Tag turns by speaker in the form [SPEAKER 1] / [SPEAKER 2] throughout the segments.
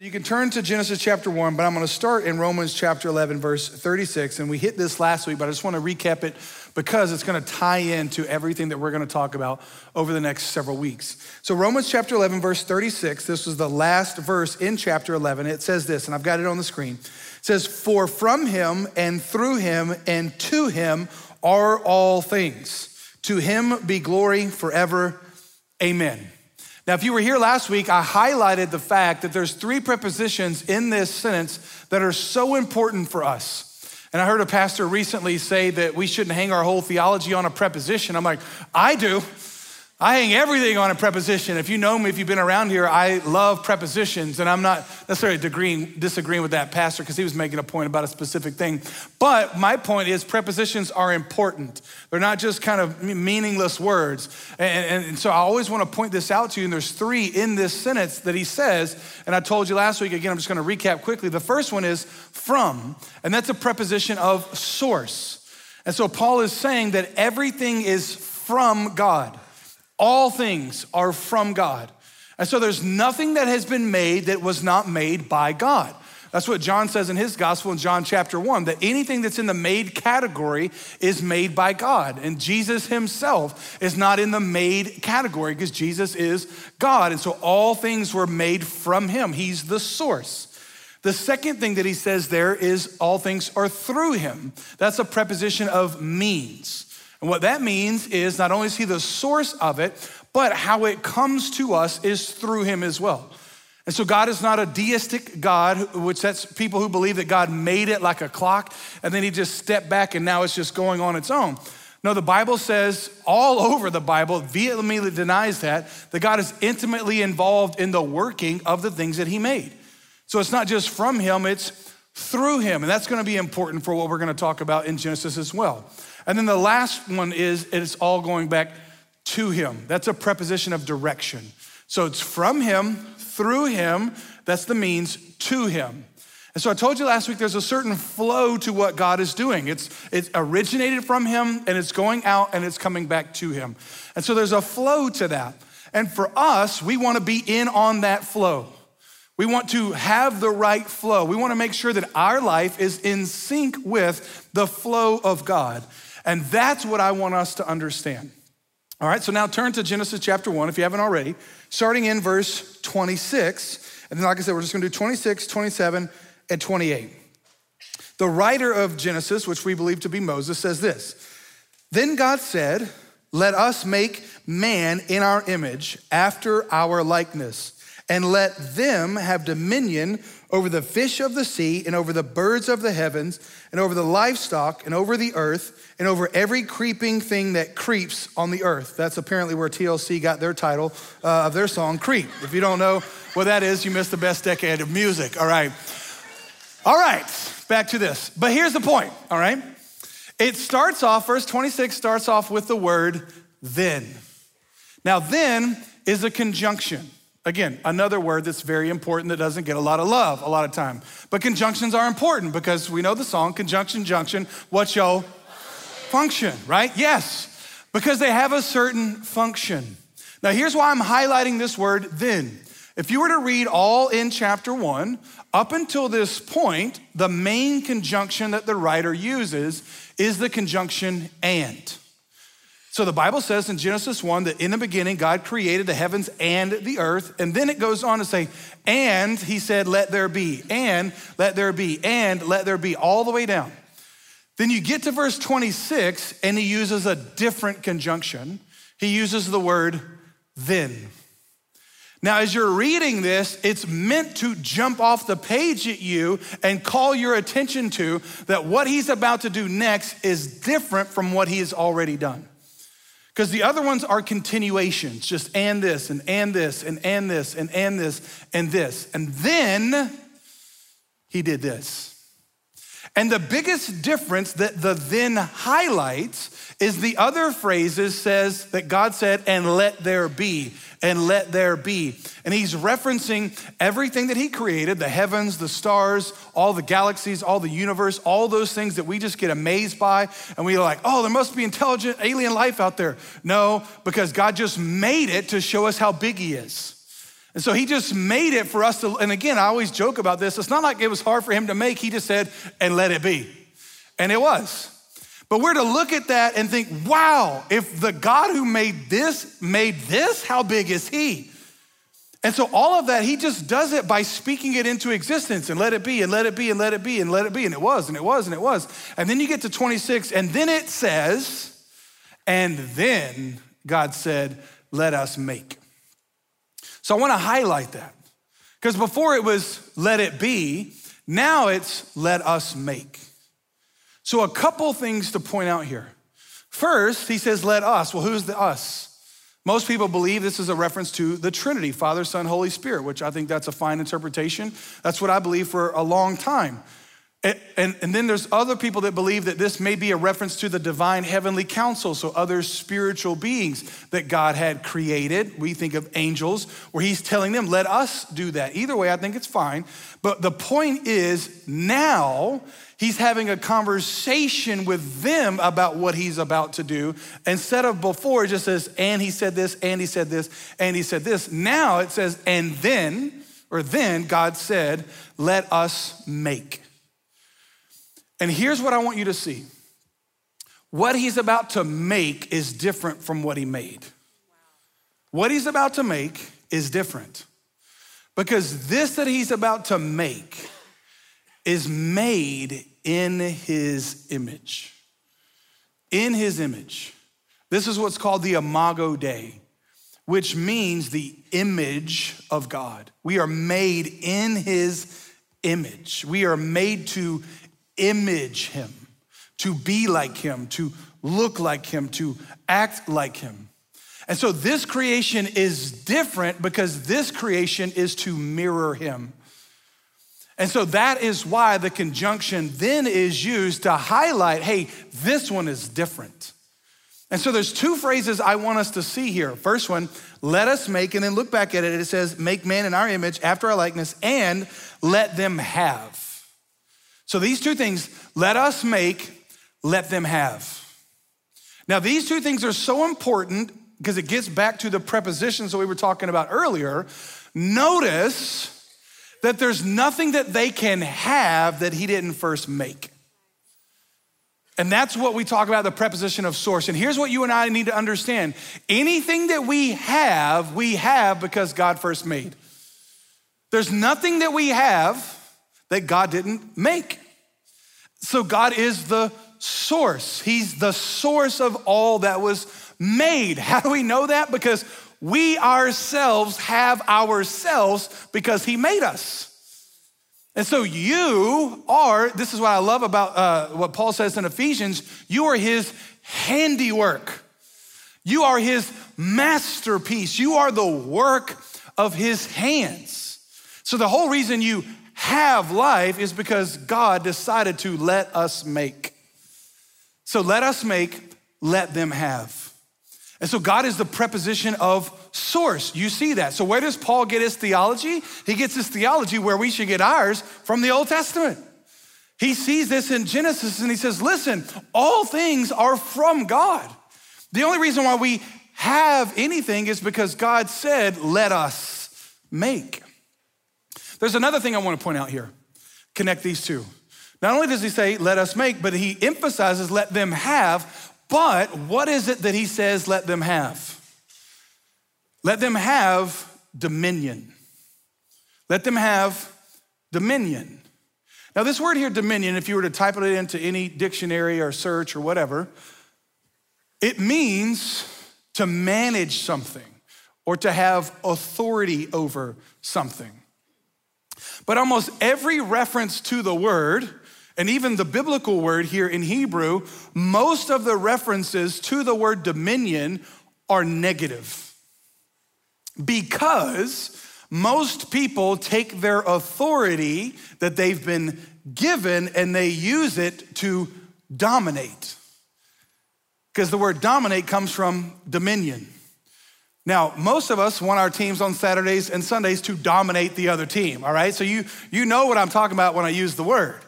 [SPEAKER 1] You can turn to Genesis chapter 1, but I'm going to start in Romans chapter 11, verse 36. And we hit this last week, but I just want to recap it because it's going to tie into everything that we're going to talk about over the next several weeks. So, Romans chapter 11, verse 36, this was the last verse in chapter 11. It says this, and I've got it on the screen. It says, For from him and through him and to him are all things. To him be glory forever. Amen. Now, if you were here last week, I highlighted the fact that there's three prepositions in this sentence that are so important for us. And I heard a pastor recently say that we shouldn't hang our whole theology on a preposition. I'm like, I do. I hang everything on a preposition. If you know me, if you've been around here, I love prepositions, and I'm not necessarily disagreeing, with that pastor because he was making a point about a specific thing. But my point is, prepositions are important. They're not just kind of meaningless words. And, and, so I always want to point this out to you, and there's three in this sentence that he says, and I told you last week, again, I'm just going to recap quickly. The first one is from, and that's a preposition of source. And so Paul is saying that everything is from God. All things are from God. And so there's nothing that has been made that was not made by God. That's what John says in his gospel in John chapter 1 that anything that's in the made category is made by God. And Jesus himself is not in the made category because Jesus is God. And so all things were made from him. He's the source. The second thing that he says there is all things are through him. That's a preposition of means. And what that means is not only is he the source of it, but how it comes to us is through him as well. And so God is not a deistic God, which that's people who believe that God made it like a clock and then he just stepped back and now it's just going on its own. No, the Bible says all over the Bible, vehemently denies that, that God is intimately involved in the working of the things that he made. So it's not just from him, it's through him. And that's gonna be important for what we're gonna talk about in Genesis as well. And then the last one is it's all going back to him. That's a preposition of direction. So it's from him, through him, that's the means to him. And so I told you last week there's a certain flow to what God is doing. It's, it's originated from him and it's going out and it's coming back to him. And so there's a flow to that. And for us, we want to be in on that flow. We want to have the right flow. We want to make sure that our life is in sync with the flow of God. And that's what I want us to understand. All right, so now turn to Genesis chapter 1 if you haven't already, starting in verse 26. And then, like I said, we're just gonna do 26, 27, and 28. The writer of Genesis, which we believe to be Moses, says this Then God said, Let us make man in our image, after our likeness, and let them have dominion over the fish of the sea, and over the birds of the heavens, and over the livestock, and over the earth and over every creeping thing that creeps on the earth. That's apparently where TLC got their title uh, of their song, Creep. If you don't know what that is, you missed the best decade of music, all right? All right, back to this. But here's the point, all right? It starts off, verse 26 starts off with the word then. Now, then is a conjunction. Again, another word that's very important that doesn't get a lot of love a lot of time. But conjunctions are important because we know the song, conjunction, junction, what yo function, right? Yes, because they have a certain function. Now, here's why I'm highlighting this word then. If you were to read all in chapter one, up until this point, the main conjunction that the writer uses is the conjunction and. So the Bible says in Genesis 1 that in the beginning God created the heavens and the earth. And then it goes on to say, and he said, let there be, and let there be, and let there be, all the way down. Then you get to verse 26 and he uses a different conjunction. He uses the word then. Now, as you're reading this, it's meant to jump off the page at you and call your attention to that what he's about to do next is different from what he has already done. Because the other ones are continuations, just and this and and this and and this and and this and this. And then he did this. And the biggest difference that the then highlights is the other phrases says that God said, and let there be, and let there be. And he's referencing everything that he created the heavens, the stars, all the galaxies, all the universe, all those things that we just get amazed by. And we're like, oh, there must be intelligent alien life out there. No, because God just made it to show us how big he is. And so he just made it for us to, and again, I always joke about this. It's not like it was hard for him to make. He just said, and let it be. And it was. But we're to look at that and think, wow, if the God who made this made this, how big is he? And so all of that, he just does it by speaking it into existence and let it be and let it be and let it be and let it be. And it was and it was and it was. And then you get to 26, and then it says, and then God said, let us make. So I want to highlight that. Because before it was let it be, now it's let us make. So a couple things to point out here. First, he says, let us. Well, who's the us? Most people believe this is a reference to the Trinity, Father, Son, Holy Spirit, which I think that's a fine interpretation. That's what I believe for a long time. And, and, and, then there's other people that believe that this may be a reference to the divine heavenly council, so other spiritual beings that God had created. We think of angels, where he's telling them, let us do that. Either way, I think it's fine. But the point is, now He's having a conversation with them about what he's about to do. Instead of before, it just says, and he said this, and he said this, and he said this. Now it says, and then, or then God said, let us make. And here's what I want you to see what he's about to make is different from what he made. What he's about to make is different. Because this that he's about to make is made in his image. In his image. This is what's called the Imago Dei, which means the image of God. We are made in his image. We are made to image him, to be like him, to look like him, to act like him. And so this creation is different because this creation is to mirror him. And so that is why the conjunction then is used to highlight hey, this one is different. And so there's two phrases I want us to see here. First one, let us make, and then look back at it. It says, make man in our image, after our likeness, and let them have. So these two things, let us make, let them have. Now, these two things are so important because it gets back to the prepositions that we were talking about earlier. Notice that there's nothing that they can have that he didn't first make. And that's what we talk about the preposition of source. And here's what you and I need to understand anything that we have, we have because God first made. There's nothing that we have that God didn't make. So God is the source, He's the source of all that was made. How do we know that? Because we ourselves have ourselves because He made us. And so you are, this is what I love about uh, what Paul says in Ephesians, you are His handiwork. You are His masterpiece. You are the work of His hands. So the whole reason you have life is because God decided to let us make. So let us make, let them have. And so God is the preposition of source. You see that. So where does Paul get his theology? He gets his theology where we should get ours from the Old Testament. He sees this in Genesis and he says, listen, all things are from God. The only reason why we have anything is because God said, let us make. There's another thing I want to point out here. Connect these two. Not only does he say, let us make, but he emphasizes, let them have but what is it that he says, let them have? Let them have dominion. Let them have dominion. Now, this word here, dominion, if you were to type it into any dictionary or search or whatever, it means to manage something or to have authority over something. But almost every reference to the word and even the biblical word here in Hebrew, most of the references to the word dominion are negative. Because most people take their authority that they've been given and they use it to dominate. Because the word dominate comes from dominion. Now, most of us want our teams on Saturdays and Sundays to dominate the other team, all right? So you, you know what I'm talking about when I use the word.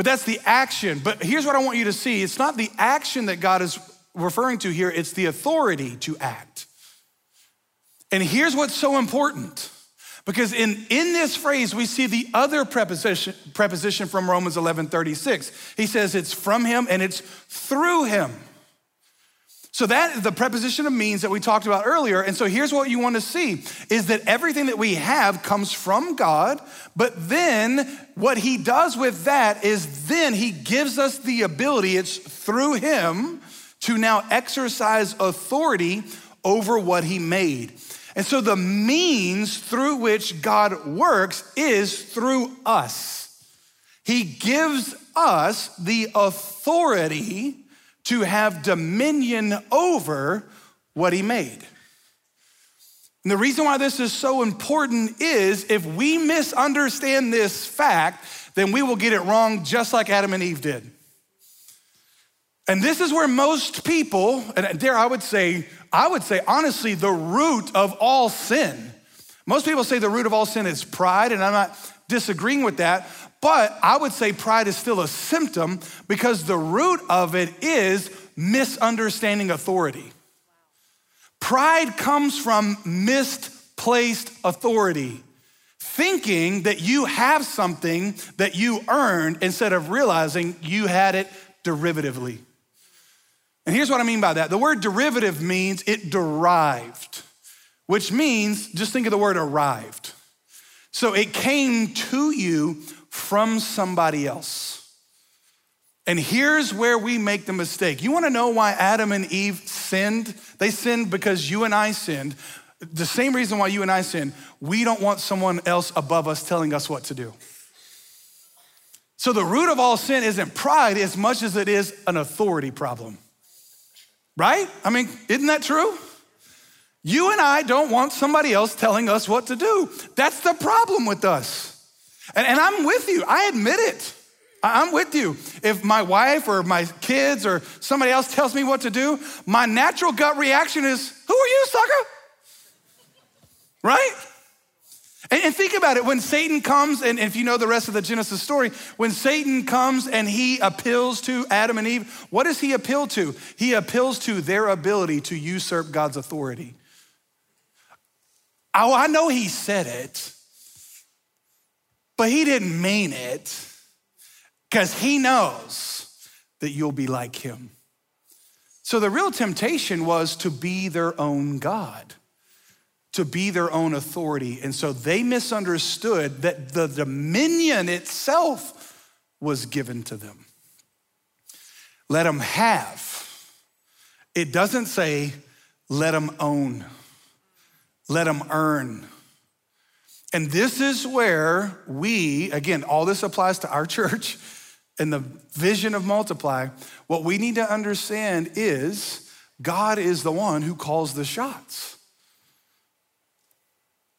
[SPEAKER 1] But that's the action. But here's what I want you to see it's not the action that God is referring to here, it's the authority to act. And here's what's so important. Because in, in this phrase, we see the other preposition, preposition from Romans 11 36. He says it's from him and it's through him. So that the preposition of means that we talked about earlier. And so here's what you want to see is that everything that we have comes from God, but then what he does with that is then he gives us the ability, it's through him to now exercise authority over what he made. And so the means through which God works is through us. He gives us the authority to have dominion over what he made. And the reason why this is so important is if we misunderstand this fact, then we will get it wrong just like Adam and Eve did. And this is where most people, and there I would say, I would say honestly, the root of all sin. Most people say the root of all sin is pride, and I'm not disagreeing with that, but I would say pride is still a symptom because the root of it is misunderstanding authority. Pride comes from misplaced authority, thinking that you have something that you earned instead of realizing you had it derivatively. And here's what I mean by that the word derivative means it derived, which means just think of the word arrived. So it came to you from somebody else. And here's where we make the mistake. You wanna know why Adam and Eve sinned? They sinned because you and I sinned. The same reason why you and I sinned, we don't want someone else above us telling us what to do. So the root of all sin isn't pride as much as it is an authority problem. Right? I mean, isn't that true? You and I don't want somebody else telling us what to do. That's the problem with us. And, and I'm with you, I admit it. I'm with you. If my wife or my kids or somebody else tells me what to do, my natural gut reaction is, Who are you, sucker? Right? And, and, think about it when Satan comes, and if you know the rest of the Genesis story, when Satan comes and he appeals to Adam and Eve, what does he appeal to? He appeals to their ability to usurp God's authority. Oh, I know he said it, but he didn't mean it because he knows that you'll be like him. So the real temptation was to be their own God to be their own authority. And so they misunderstood that the dominion itself was given to them. Let them have. It doesn't say, let them own, let them earn. And this is where we, again, all this applies to our church and the vision of multiply. What we need to understand is God is the one who calls the shots.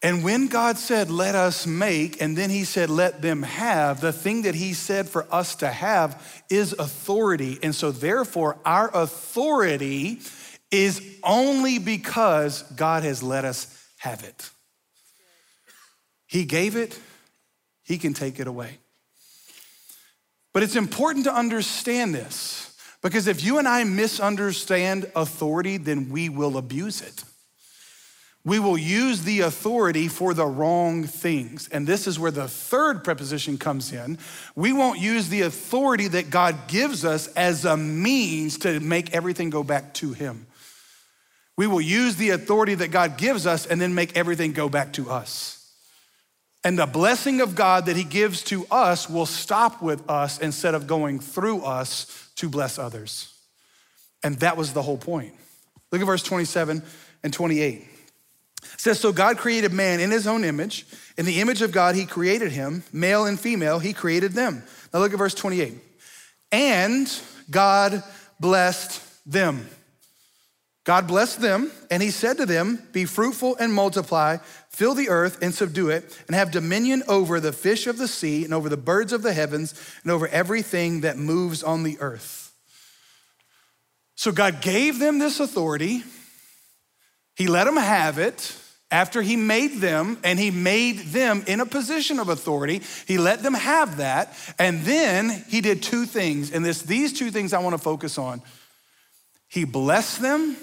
[SPEAKER 1] And when God said, let us make, and then he said, let them have, the thing that he said for us to have is authority. And so, therefore, our authority is only because God has let us have it. He gave it, he can take it away. But it's important to understand this because if you and I misunderstand authority, then we will abuse it we will use the authority for the wrong things. And this is where the third preposition comes in. We won't use the authority that God gives us as a means to make everything go back to Him. We will use the authority that God gives us and then make everything go back to us. And the blessing of God that He gives to us will stop with us instead of going through us to bless others. And that was the whole point. Look at verse 27 and 28 says, So God created man in his own image. In the image of God, he created him, male and female, he created them. Now look at verse 28. And God blessed them. God blessed them, and he said to them, Be fruitful and multiply, fill the earth and subdue it, and have dominion over the fish of the sea, and over the birds of the heavens, and over everything that moves on the earth. So God gave them this authority. He let them have it after he made them and he made them in a position of authority. He let them have that. And then he did two things. And this, these two things I want to focus on. He blessed them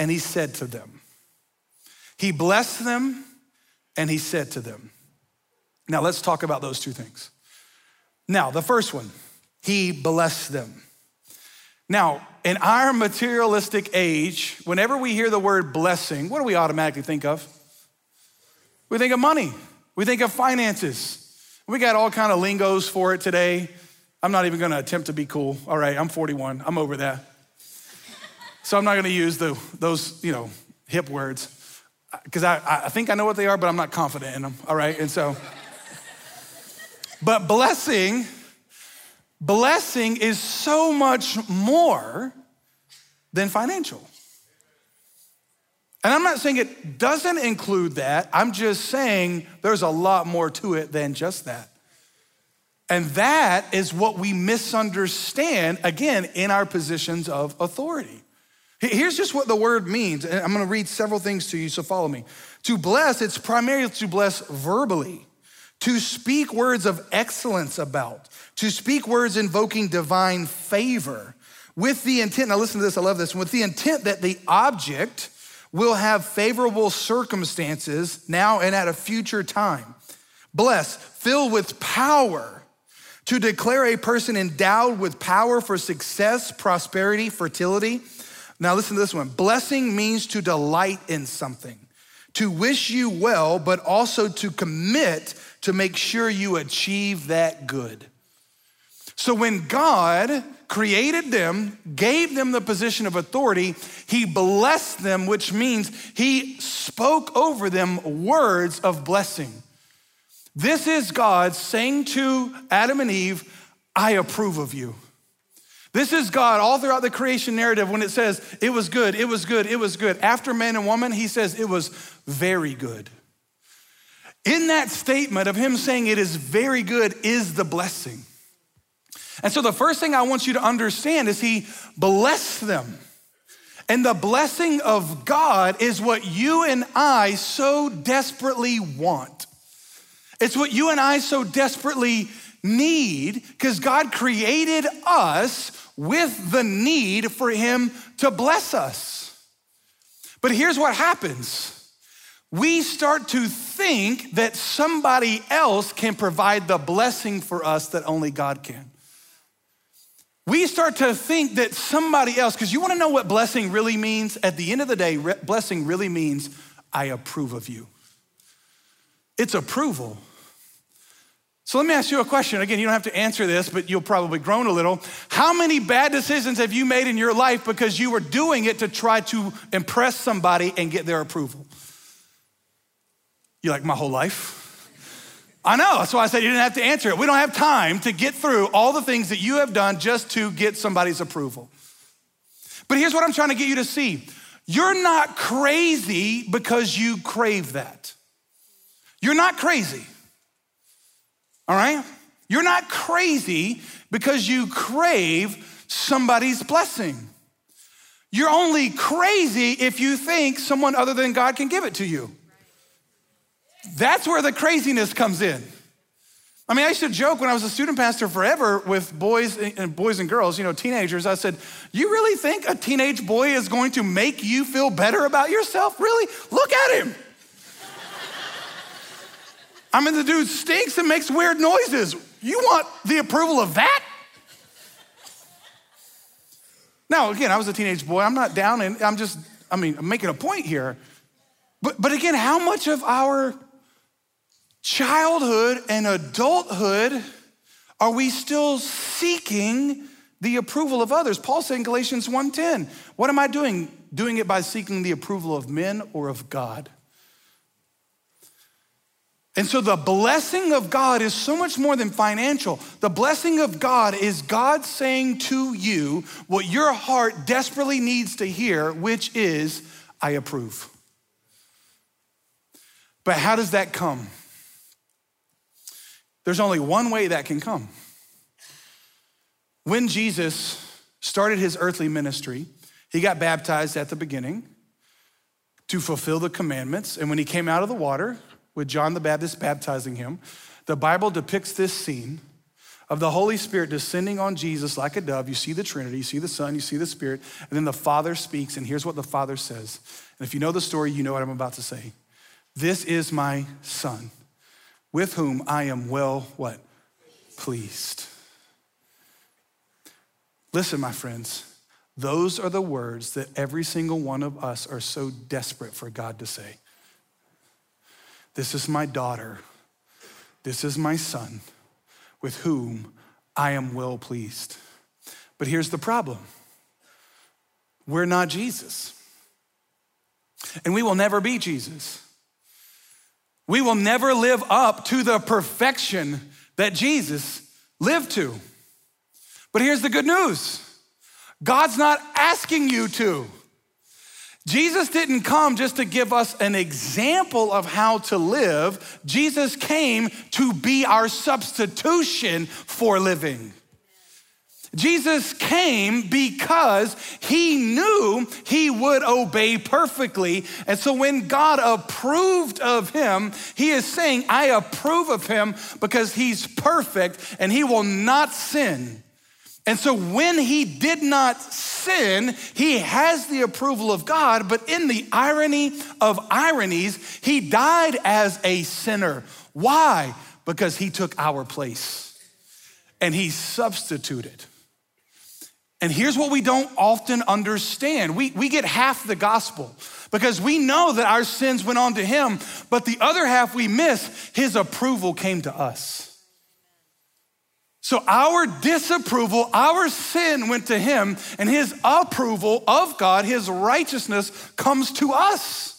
[SPEAKER 1] and he said to them, He blessed them and he said to them. Now let's talk about those two things. Now, the first one, he blessed them. Now, in our materialistic age, whenever we hear the word blessing, what do we automatically think of? We think of money. We think of finances. We got all kind of lingos for it today. I'm not even going to attempt to be cool. All right, I'm 41. I'm over that. So I'm not going to use the, those, you know, hip words because I, I think I know what they are, but I'm not confident in them. All right, and so, but blessing, blessing is so much more than financial. And I'm not saying it doesn't include that. I'm just saying there's a lot more to it than just that. And that is what we misunderstand, again, in our positions of authority. Here's just what the word means. I'm gonna read several things to you, so follow me. To bless, it's primarily to bless verbally, to speak words of excellence about, to speak words invoking divine favor with the intent, now listen to this, I love this, with the intent that the object will have favorable circumstances now and at a future time. Bless, fill with power to declare a person endowed with power for success, prosperity, fertility. Now, listen to this one blessing means to delight in something, to wish you well, but also to commit to make sure you achieve that good. So, when God created them, gave them the position of authority, He blessed them, which means He spoke over them words of blessing. This is God saying to Adam and Eve, I approve of you. This is God all throughout the creation narrative when it says, it was good, it was good, it was good. After man and woman, he says, it was very good. In that statement of him saying it is very good is the blessing. And so the first thing I want you to understand is he blessed them. And the blessing of God is what you and I so desperately want. It's what you and I so desperately need because God created us with the need for Him to bless us. But here's what happens we start to think that somebody else can provide the blessing for us that only God can. We start to think that somebody else, because you wanna know what blessing really means? At the end of the day, blessing really means I approve of you. It's approval. So let me ask you a question. Again, you don't have to answer this, but you'll probably groan a little. How many bad decisions have you made in your life because you were doing it to try to impress somebody and get their approval? You like my whole life? I know, that's why I said you didn't have to answer it. We don't have time to get through all the things that you have done just to get somebody's approval. But here's what I'm trying to get you to see you're not crazy because you crave that. You're not crazy all right? You're not crazy because you crave somebody's blessing. You're only crazy if you think someone other than God can give it to you. That's where the craziness comes in. I mean, I used to joke when I was a student pastor forever with boys and boys and girls, you know, teenagers. I said, "You really think a teenage boy is going to make you feel better about yourself? Really? Look at him. I mean, the dude stinks and makes weird noises. You want the approval of that? Now, again, I was a teenage boy. I'm not down and I'm just, I mean, I'm making a point here. But, but again, how much of our childhood and adulthood are we still seeking the approval of others? Paul said in Galatians 1:10, what am I doing? Doing it by seeking the approval of men or of God? And so the blessing of God is so much more than financial. The blessing of God is God saying to you what your heart desperately needs to hear, which is, I approve. But how does that come? There's only one way that can come. When Jesus started his earthly ministry, he got baptized at the beginning to fulfill the commandments. And when he came out of the water, with John the Baptist baptizing him, the Bible depicts this scene of the Holy Spirit descending on Jesus like a dove. You see the Trinity, you see the Son, you see the Spirit, and then the Father speaks, and here's what the Father says And if you know the story, you know what I'm about to say. This is my son, with whom I am well what? Pleased. Listen, my friends, those are the words that every single one of us are so desperate for God to say. This is my daughter. This is my son, with whom I am well pleased. But here's the problem we're not Jesus. And we will never be Jesus. We will never live up to the perfection that Jesus lived to. But here's the good news God's not asking you to. Jesus didn't come just to give us an example of how to live. Jesus came to be our substitution for living. Jesus came because he knew he would obey perfectly. And so when God approved of him, he is saying, I approve of him because he's perfect and he will not sin. And so when he did not sin, he has the approval of God, but in the irony of ironies, he died as a sinner. Why? Because he took our place and he substituted. And here's what we don't often understand we, we get half the gospel because we know that our sins went on to him, but the other half we miss, his approval came to us. So our disapproval, our sin went to him, and his approval of God, his righteousness, comes to us.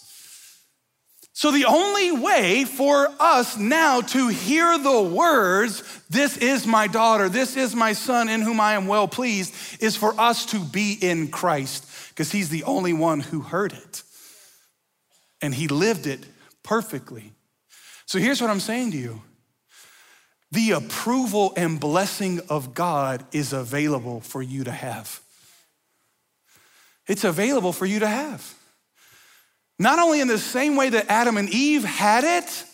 [SPEAKER 1] So the only way for us now to hear the words, This is my daughter, this is my son in whom I am well pleased, is for us to be in Christ, because he's the only one who heard it. And he lived it perfectly. So here's what I'm saying to you the approval and blessing of God is available for you to have. It's available for you to have. Not only in the same way that Adam and Eve had it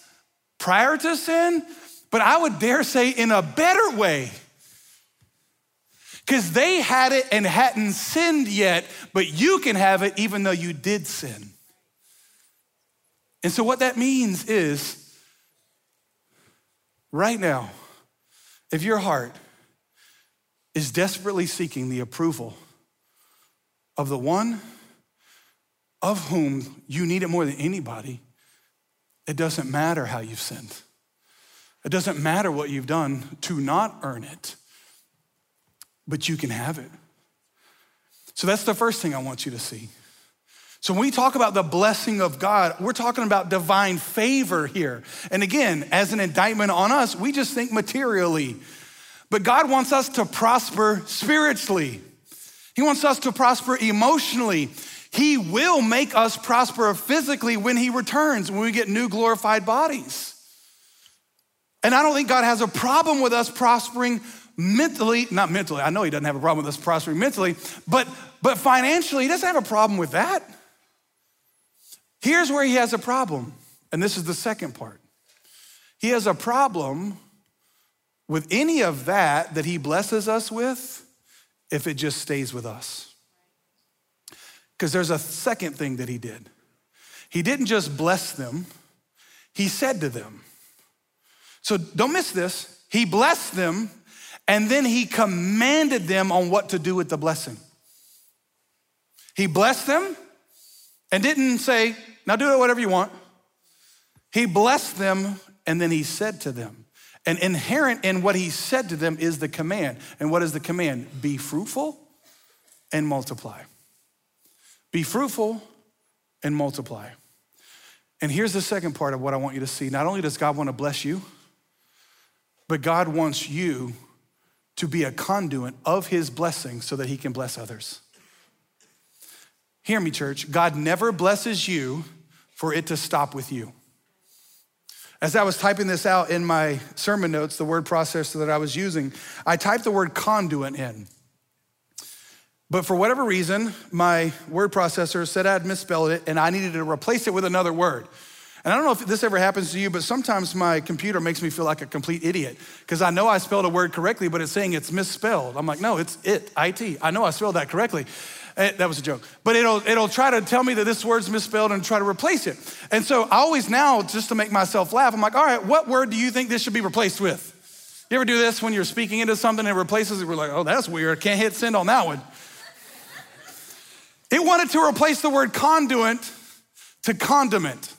[SPEAKER 1] prior to sin, but I would dare say in a better way. Because they had it and hadn't sinned yet, but you can have it even though you did sin. And so, what that means is right now, if your heart is desperately seeking the approval of the one of whom you need it more than anybody, it doesn't matter how you've sinned. It doesn't matter what you've done to not earn it, but you can have it. So that's the first thing I want you to see. So when we talk about the blessing of God, we're talking about divine favor here. And again, as an indictment on us, we just think materially. But God wants us to prosper spiritually. He wants us to prosper emotionally. He will make us prosper physically when He returns, when we get new glorified bodies. And I don't think God has a problem with us prospering mentally, not mentally, I know He doesn't have a problem with us prospering mentally, but, but financially, He doesn't have a problem with that. Here's where He has a problem, and this is the second part. He has a problem with any of that that He blesses us with if it just stays with us. Because there's a second thing that he did. He didn't just bless them, he said to them. So don't miss this. He blessed them and then he commanded them on what to do with the blessing. He blessed them and didn't say, now do it whatever you want. He blessed them and then he said to them. And inherent in what he said to them is the command. And what is the command? Be fruitful and multiply. Be fruitful and multiply. And here's the second part of what I want you to see. Not only does God want to bless you, but God wants you to be a conduit of his blessing so that he can bless others. Hear me, church. God never blesses you for it to stop with you. As I was typing this out in my sermon notes, the word processor that I was using, I typed the word conduit in. But for whatever reason, my word processor said I had misspelled it and I needed to replace it with another word. And I don't know if this ever happens to you, but sometimes my computer makes me feel like a complete idiot because I know I spelled a word correctly, but it's saying it's misspelled. I'm like, no, it's it, IT. I know I spelled that correctly. Eh, that was a joke. But it'll, it'll try to tell me that this word's misspelled and try to replace it. And so I always now, just to make myself laugh, I'm like, all right, what word do you think this should be replaced with? You ever do this when you're speaking into something and it replaces it? We're like, oh, that's weird. Can't hit send on that one. It wanted to replace the word conduit to condiment.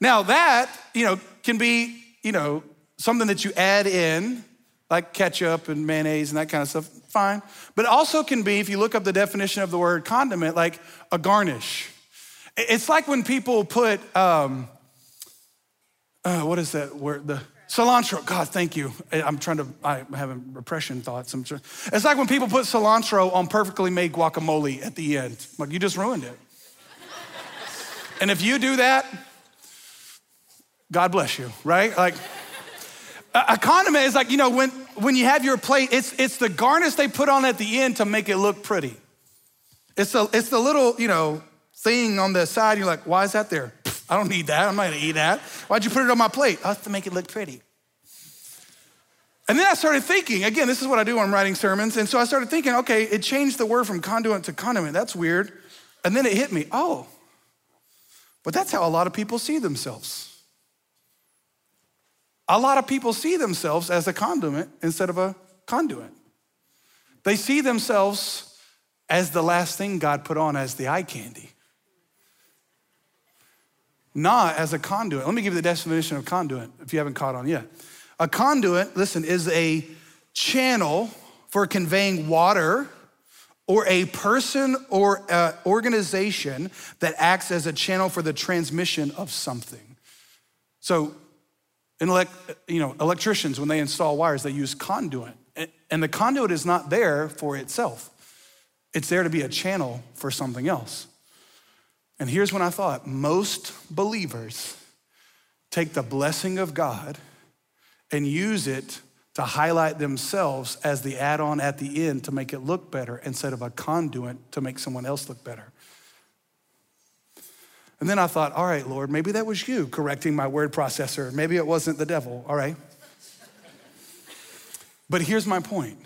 [SPEAKER 1] now that, you know, can be, you know, something that you add in, like ketchup and mayonnaise and that kind of stuff, fine. But it also can be, if you look up the definition of the word condiment, like a garnish. It's like when people put, um, uh, what is that word? The cilantro. God, thank you. I'm trying to, I'm having repression thoughts. I'm trying, it's like when people put cilantro on perfectly made guacamole at the end. Like, you just ruined it. and if you do that, God bless you, right? Like, condiment is like, you know, when, when you have your plate, it's, it's the garnish they put on at the end to make it look pretty. It's the, it's the little, you know, thing on the side. You're like, why is that there? I don't need that. I'm not gonna eat that. Why'd you put it on my plate? Oh, to make it look pretty. And then I started thinking, again, this is what I do when I'm writing sermons. And so I started thinking, okay, it changed the word from conduit to condiment. That's weird. And then it hit me, oh, but that's how a lot of people see themselves. A lot of people see themselves as a conduit instead of a conduit. They see themselves as the last thing God put on as the eye candy, not as a conduit. Let me give you the definition of conduit if you haven't caught on yet. A conduit, listen, is a channel for conveying water or a person or uh, organization that acts as a channel for the transmission of something. So in you know, electricians, when they install wires, they use conduit. And the conduit is not there for itself, it's there to be a channel for something else. And here's when I thought most believers take the blessing of God and use it to highlight themselves as the add on at the end to make it look better instead of a conduit to make someone else look better. And then I thought, all right, Lord, maybe that was you correcting my word processor. Maybe it wasn't the devil, all right? But here's my point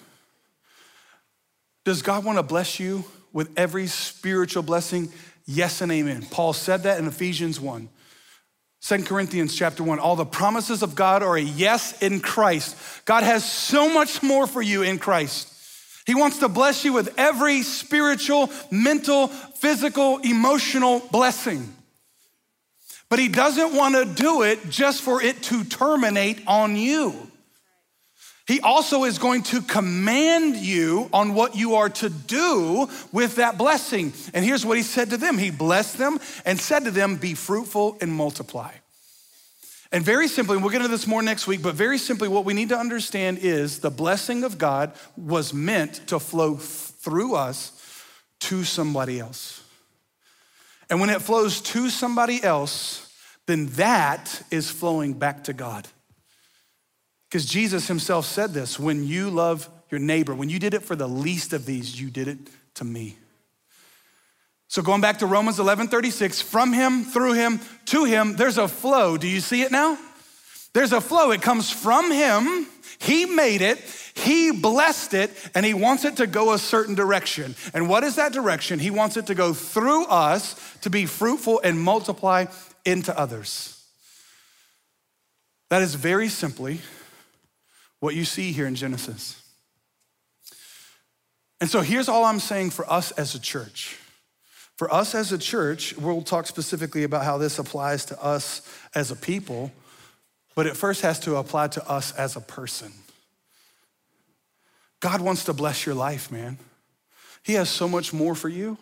[SPEAKER 1] Does God want to bless you with every spiritual blessing? Yes and amen. Paul said that in Ephesians 1. 2 Corinthians chapter 1, all the promises of God are a yes in Christ. God has so much more for you in Christ. He wants to bless you with every spiritual, mental, physical, emotional blessing. But he doesn't want to do it just for it to terminate on you. He also is going to command you on what you are to do with that blessing. And here's what he said to them He blessed them and said to them, Be fruitful and multiply. And very simply, we'll get into this more next week, but very simply, what we need to understand is the blessing of God was meant to flow through us to somebody else. And when it flows to somebody else, then that is flowing back to God. Because Jesus himself said this when you love your neighbor, when you did it for the least of these, you did it to me. So going back to Romans 11 36, from him, through him, to him, there's a flow. Do you see it now? There's a flow. It comes from him. He made it. He blessed it and he wants it to go a certain direction. And what is that direction? He wants it to go through us to be fruitful and multiply into others. That is very simply what you see here in Genesis. And so here's all I'm saying for us as a church. For us as a church, we'll talk specifically about how this applies to us as a people, but it first has to apply to us as a person. God wants to bless your life, man. He has so much more for you,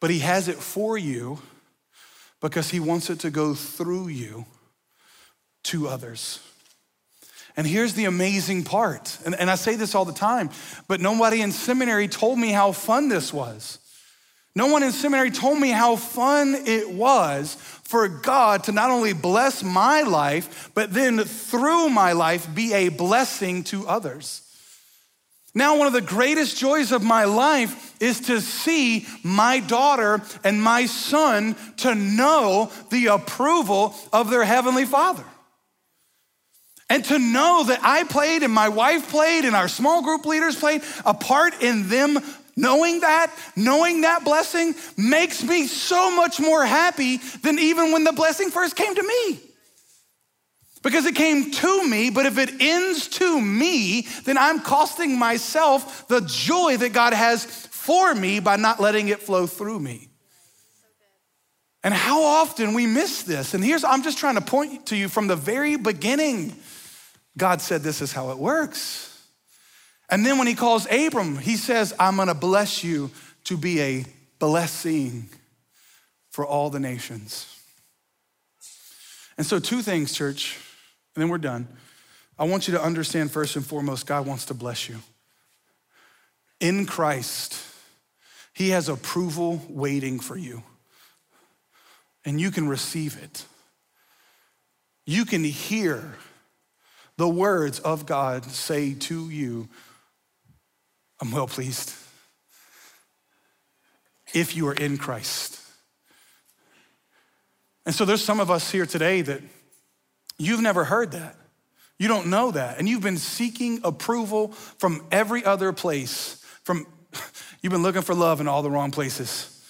[SPEAKER 1] but He has it for you because He wants it to go through you to others. And here's the amazing part, and, and I say this all the time, but nobody in seminary told me how fun this was. No one in seminary told me how fun it was for God to not only bless my life, but then through my life be a blessing to others. Now, one of the greatest joys of my life is to see my daughter and my son to know the approval of their heavenly father. And to know that I played and my wife played and our small group leaders played a part in them knowing that, knowing that blessing makes me so much more happy than even when the blessing first came to me. Because it came to me, but if it ends to me, then I'm costing myself the joy that God has for me by not letting it flow through me. And how often we miss this. And here's, I'm just trying to point to you from the very beginning. God said, This is how it works. And then when he calls Abram, he says, I'm gonna bless you to be a blessing for all the nations. And so, two things, church, and then we're done. I want you to understand first and foremost, God wants to bless you. In Christ, He has approval waiting for you, and you can receive it. You can hear the words of God say to you, I'm well pleased. If you are in Christ. And so there's some of us here today that you've never heard that. You don't know that. And you've been seeking approval from every other place. From you've been looking for love in all the wrong places.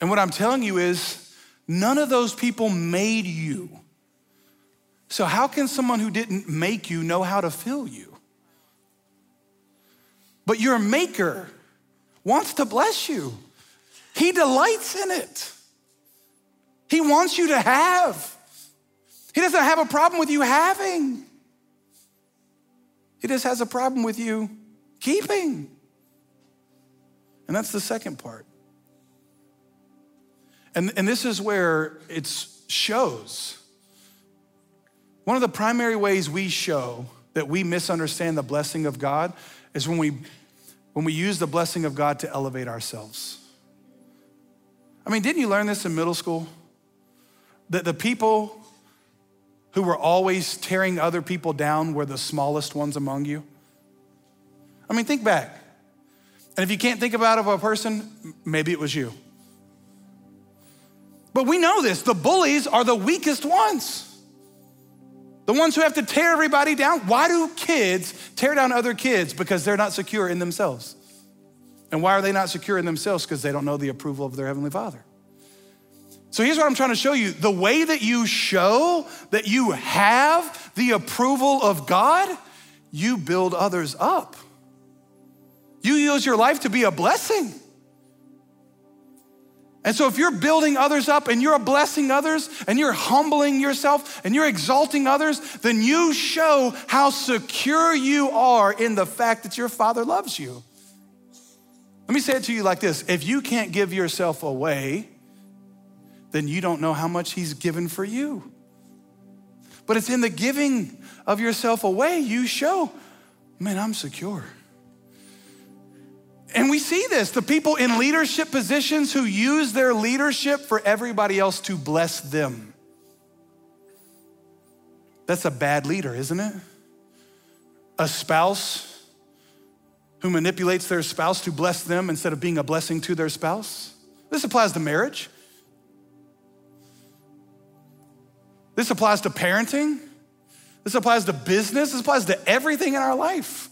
[SPEAKER 1] And what I'm telling you is none of those people made you. So how can someone who didn't make you know how to fill you? But your maker wants to bless you. He delights in it. He wants you to have. He doesn't have a problem with you having. He just has a problem with you keeping. And that's the second part. And, and this is where it shows. One of the primary ways we show that we misunderstand the blessing of God is when we when we use the blessing of God to elevate ourselves. I mean, didn't you learn this in middle school? That the people who were always tearing other people down were the smallest ones among you? I mean, think back. And if you can't think about of a person, maybe it was you. But we know this the bullies are the weakest ones. The ones who have to tear everybody down. Why do kids tear down other kids? Because they're not secure in themselves. And why are they not secure in themselves? Because they don't know the approval of their Heavenly Father. So here's what I'm trying to show you the way that you show that you have the approval of God, you build others up. You use your life to be a blessing. And so, if you're building others up and you're blessing others and you're humbling yourself and you're exalting others, then you show how secure you are in the fact that your Father loves you. Let me say it to you like this if you can't give yourself away, then you don't know how much He's given for you. But it's in the giving of yourself away you show, man, I'm secure. And we see this the people in leadership positions who use their leadership for everybody else to bless them. That's a bad leader, isn't it? A spouse who manipulates their spouse to bless them instead of being a blessing to their spouse. This applies to marriage. This applies to parenting. This applies to business. This applies to everything in our life.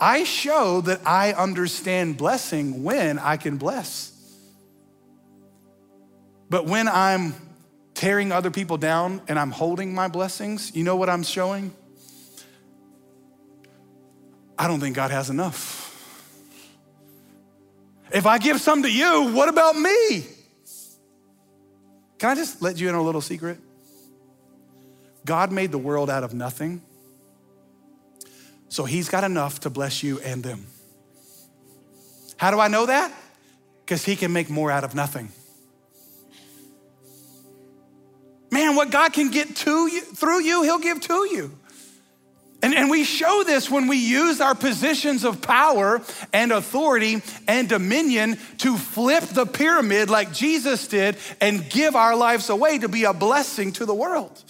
[SPEAKER 1] I show that I understand blessing when I can bless. But when I'm tearing other people down and I'm holding my blessings, you know what I'm showing? I don't think God has enough. If I give some to you, what about me? Can I just let you in a little secret? God made the world out of nothing. So he's got enough to bless you and them. How do I know that? Because he can make more out of nothing. Man, what God can get to you through you, he'll give to you. And, and we show this when we use our positions of power and authority and dominion to flip the pyramid like Jesus did and give our lives away to be a blessing to the world.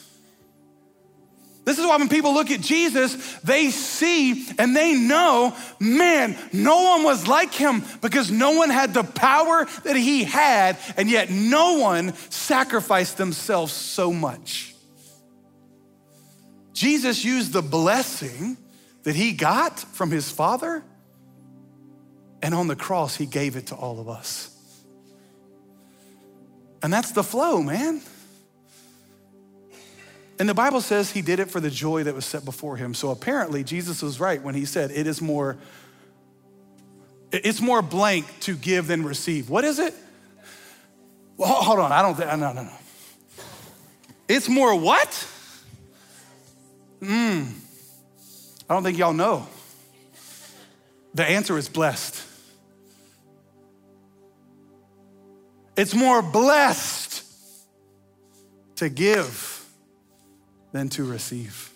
[SPEAKER 1] This is why when people look at Jesus, they see and they know, man, no one was like him because no one had the power that he had, and yet no one sacrificed themselves so much. Jesus used the blessing that he got from his Father, and on the cross, he gave it to all of us. And that's the flow, man. And the Bible says he did it for the joy that was set before him. So apparently Jesus was right when he said it is more it's more blank to give than receive. What is it? Well, hold on. I don't think, no, no, no. It's more what? Hmm. I don't think y'all know. The answer is blessed. It's more blessed to give than to receive.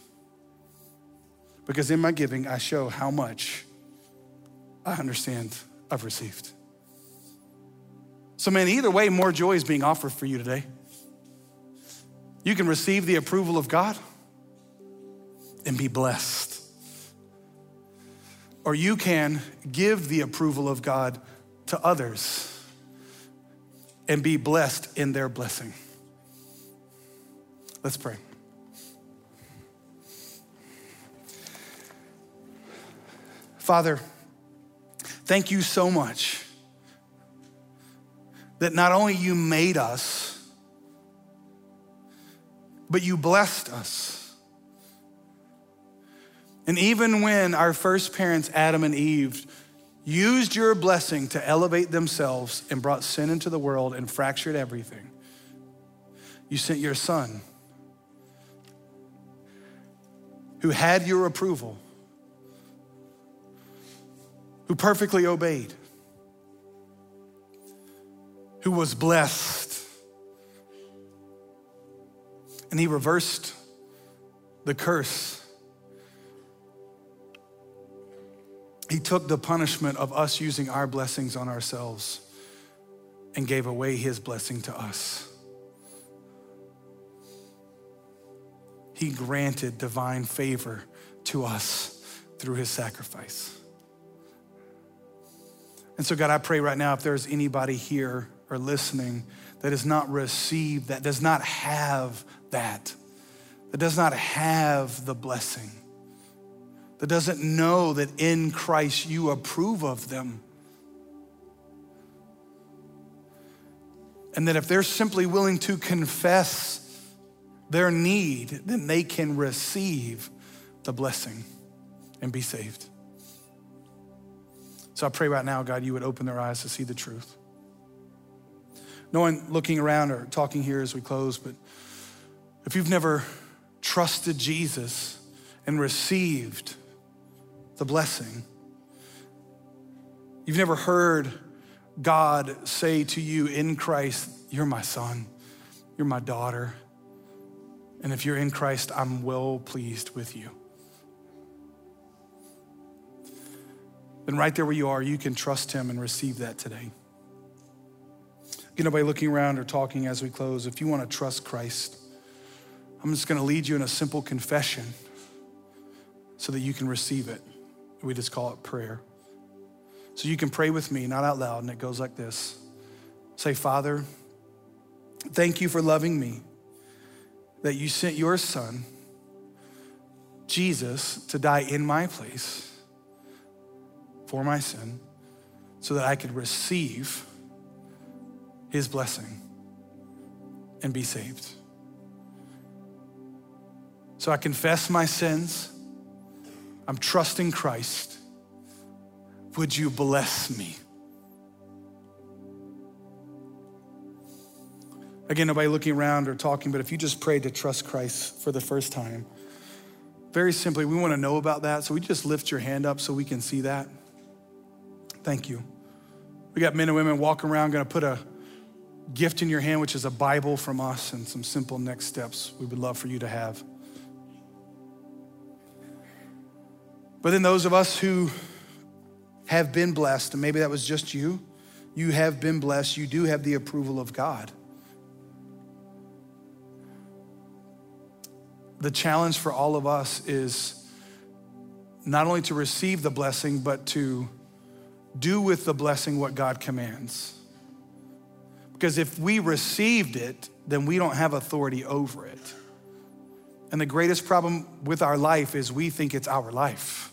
[SPEAKER 1] Because in my giving, I show how much I understand I've received. So, man, either way, more joy is being offered for you today. You can receive the approval of God and be blessed. Or you can give the approval of God to others and be blessed in their blessing. Let's pray. Father, thank you so much that not only you made us, but you blessed us. And even when our first parents, Adam and Eve, used your blessing to elevate themselves and brought sin into the world and fractured everything, you sent your son who had your approval who perfectly obeyed, who was blessed. And he reversed the curse. He took the punishment of us using our blessings on ourselves and gave away his blessing to us. He granted divine favor to us through his sacrifice. And so, God, I pray right now if there's anybody here or listening that has not received that, does not have that, that does not have the blessing, that doesn't know that in Christ you approve of them. And that if they're simply willing to confess their need, then they can receive the blessing and be saved. So I pray right now, God, you would open their eyes to see the truth. No one looking around or talking here as we close, but if you've never trusted Jesus and received the blessing, you've never heard God say to you in Christ, You're my son, you're my daughter. And if you're in Christ, I'm well pleased with you. Then right there where you are, you can trust Him and receive that today. Again, nobody looking around or talking as we close. If you want to trust Christ, I'm just going to lead you in a simple confession so that you can receive it. We just call it prayer. So you can pray with me, not out loud, and it goes like this Say, Father, thank you for loving me, that you sent your son, Jesus, to die in my place for my sin so that I could receive his blessing and be saved. So I confess my sins. I'm trusting Christ. Would you bless me? Again, nobody looking around or talking, but if you just prayed to trust Christ for the first time, very simply, we want to know about that. So we just lift your hand up so we can see that. Thank you. We got men and women walking around, going to put a gift in your hand, which is a Bible from us and some simple next steps we would love for you to have. But then, those of us who have been blessed, and maybe that was just you, you have been blessed, you do have the approval of God. the challenge for all of us is not only to receive the blessing, but to do with the blessing what God commands. Because if we received it, then we don't have authority over it. And the greatest problem with our life is we think it's our life.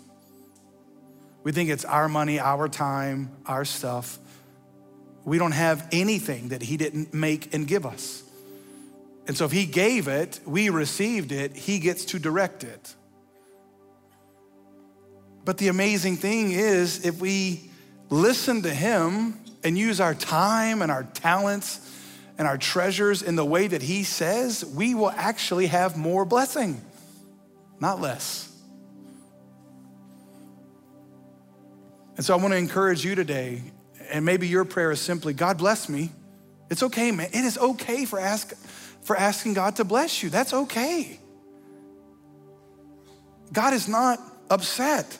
[SPEAKER 1] We think it's our money, our time, our stuff. We don't have anything that He didn't make and give us. And so if He gave it, we received it, He gets to direct it. But the amazing thing is, if we listen to Him and use our time and our talents and our treasures in the way that He says, we will actually have more blessing, not less. And so I want to encourage you today, and maybe your prayer is simply, God bless me. It's okay, man. It is okay for, ask, for asking God to bless you. That's okay. God is not upset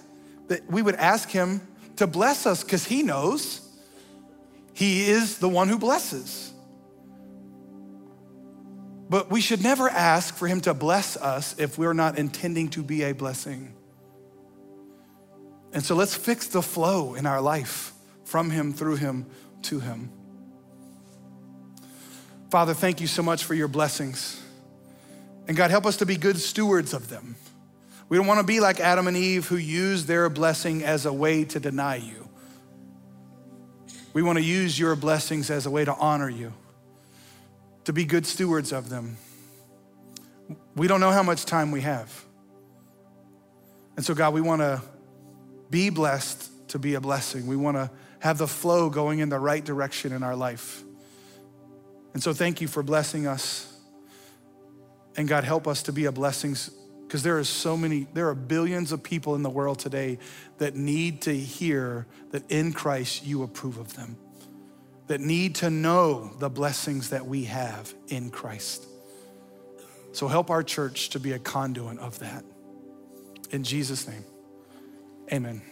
[SPEAKER 1] that we would ask Him to bless us because He knows He is the one who blesses. But we should never ask for Him to bless us if we're not intending to be a blessing. And so let's fix the flow in our life from Him, through Him, to Him. Father, thank you so much for your blessings. And God, help us to be good stewards of them. We don't want to be like Adam and Eve who used their blessing as a way to deny you. We want to use your blessings as a way to honor you, to be good stewards of them. We don't know how much time we have. And so, God, we want to be blessed to be a blessing. We want to have the flow going in the right direction in our life. And so thank you for blessing us. And God, help us to be a blessing because there are so many, there are billions of people in the world today that need to hear that in Christ you approve of them, that need to know the blessings that we have in Christ. So help our church to be a conduit of that. In Jesus' name. Amen.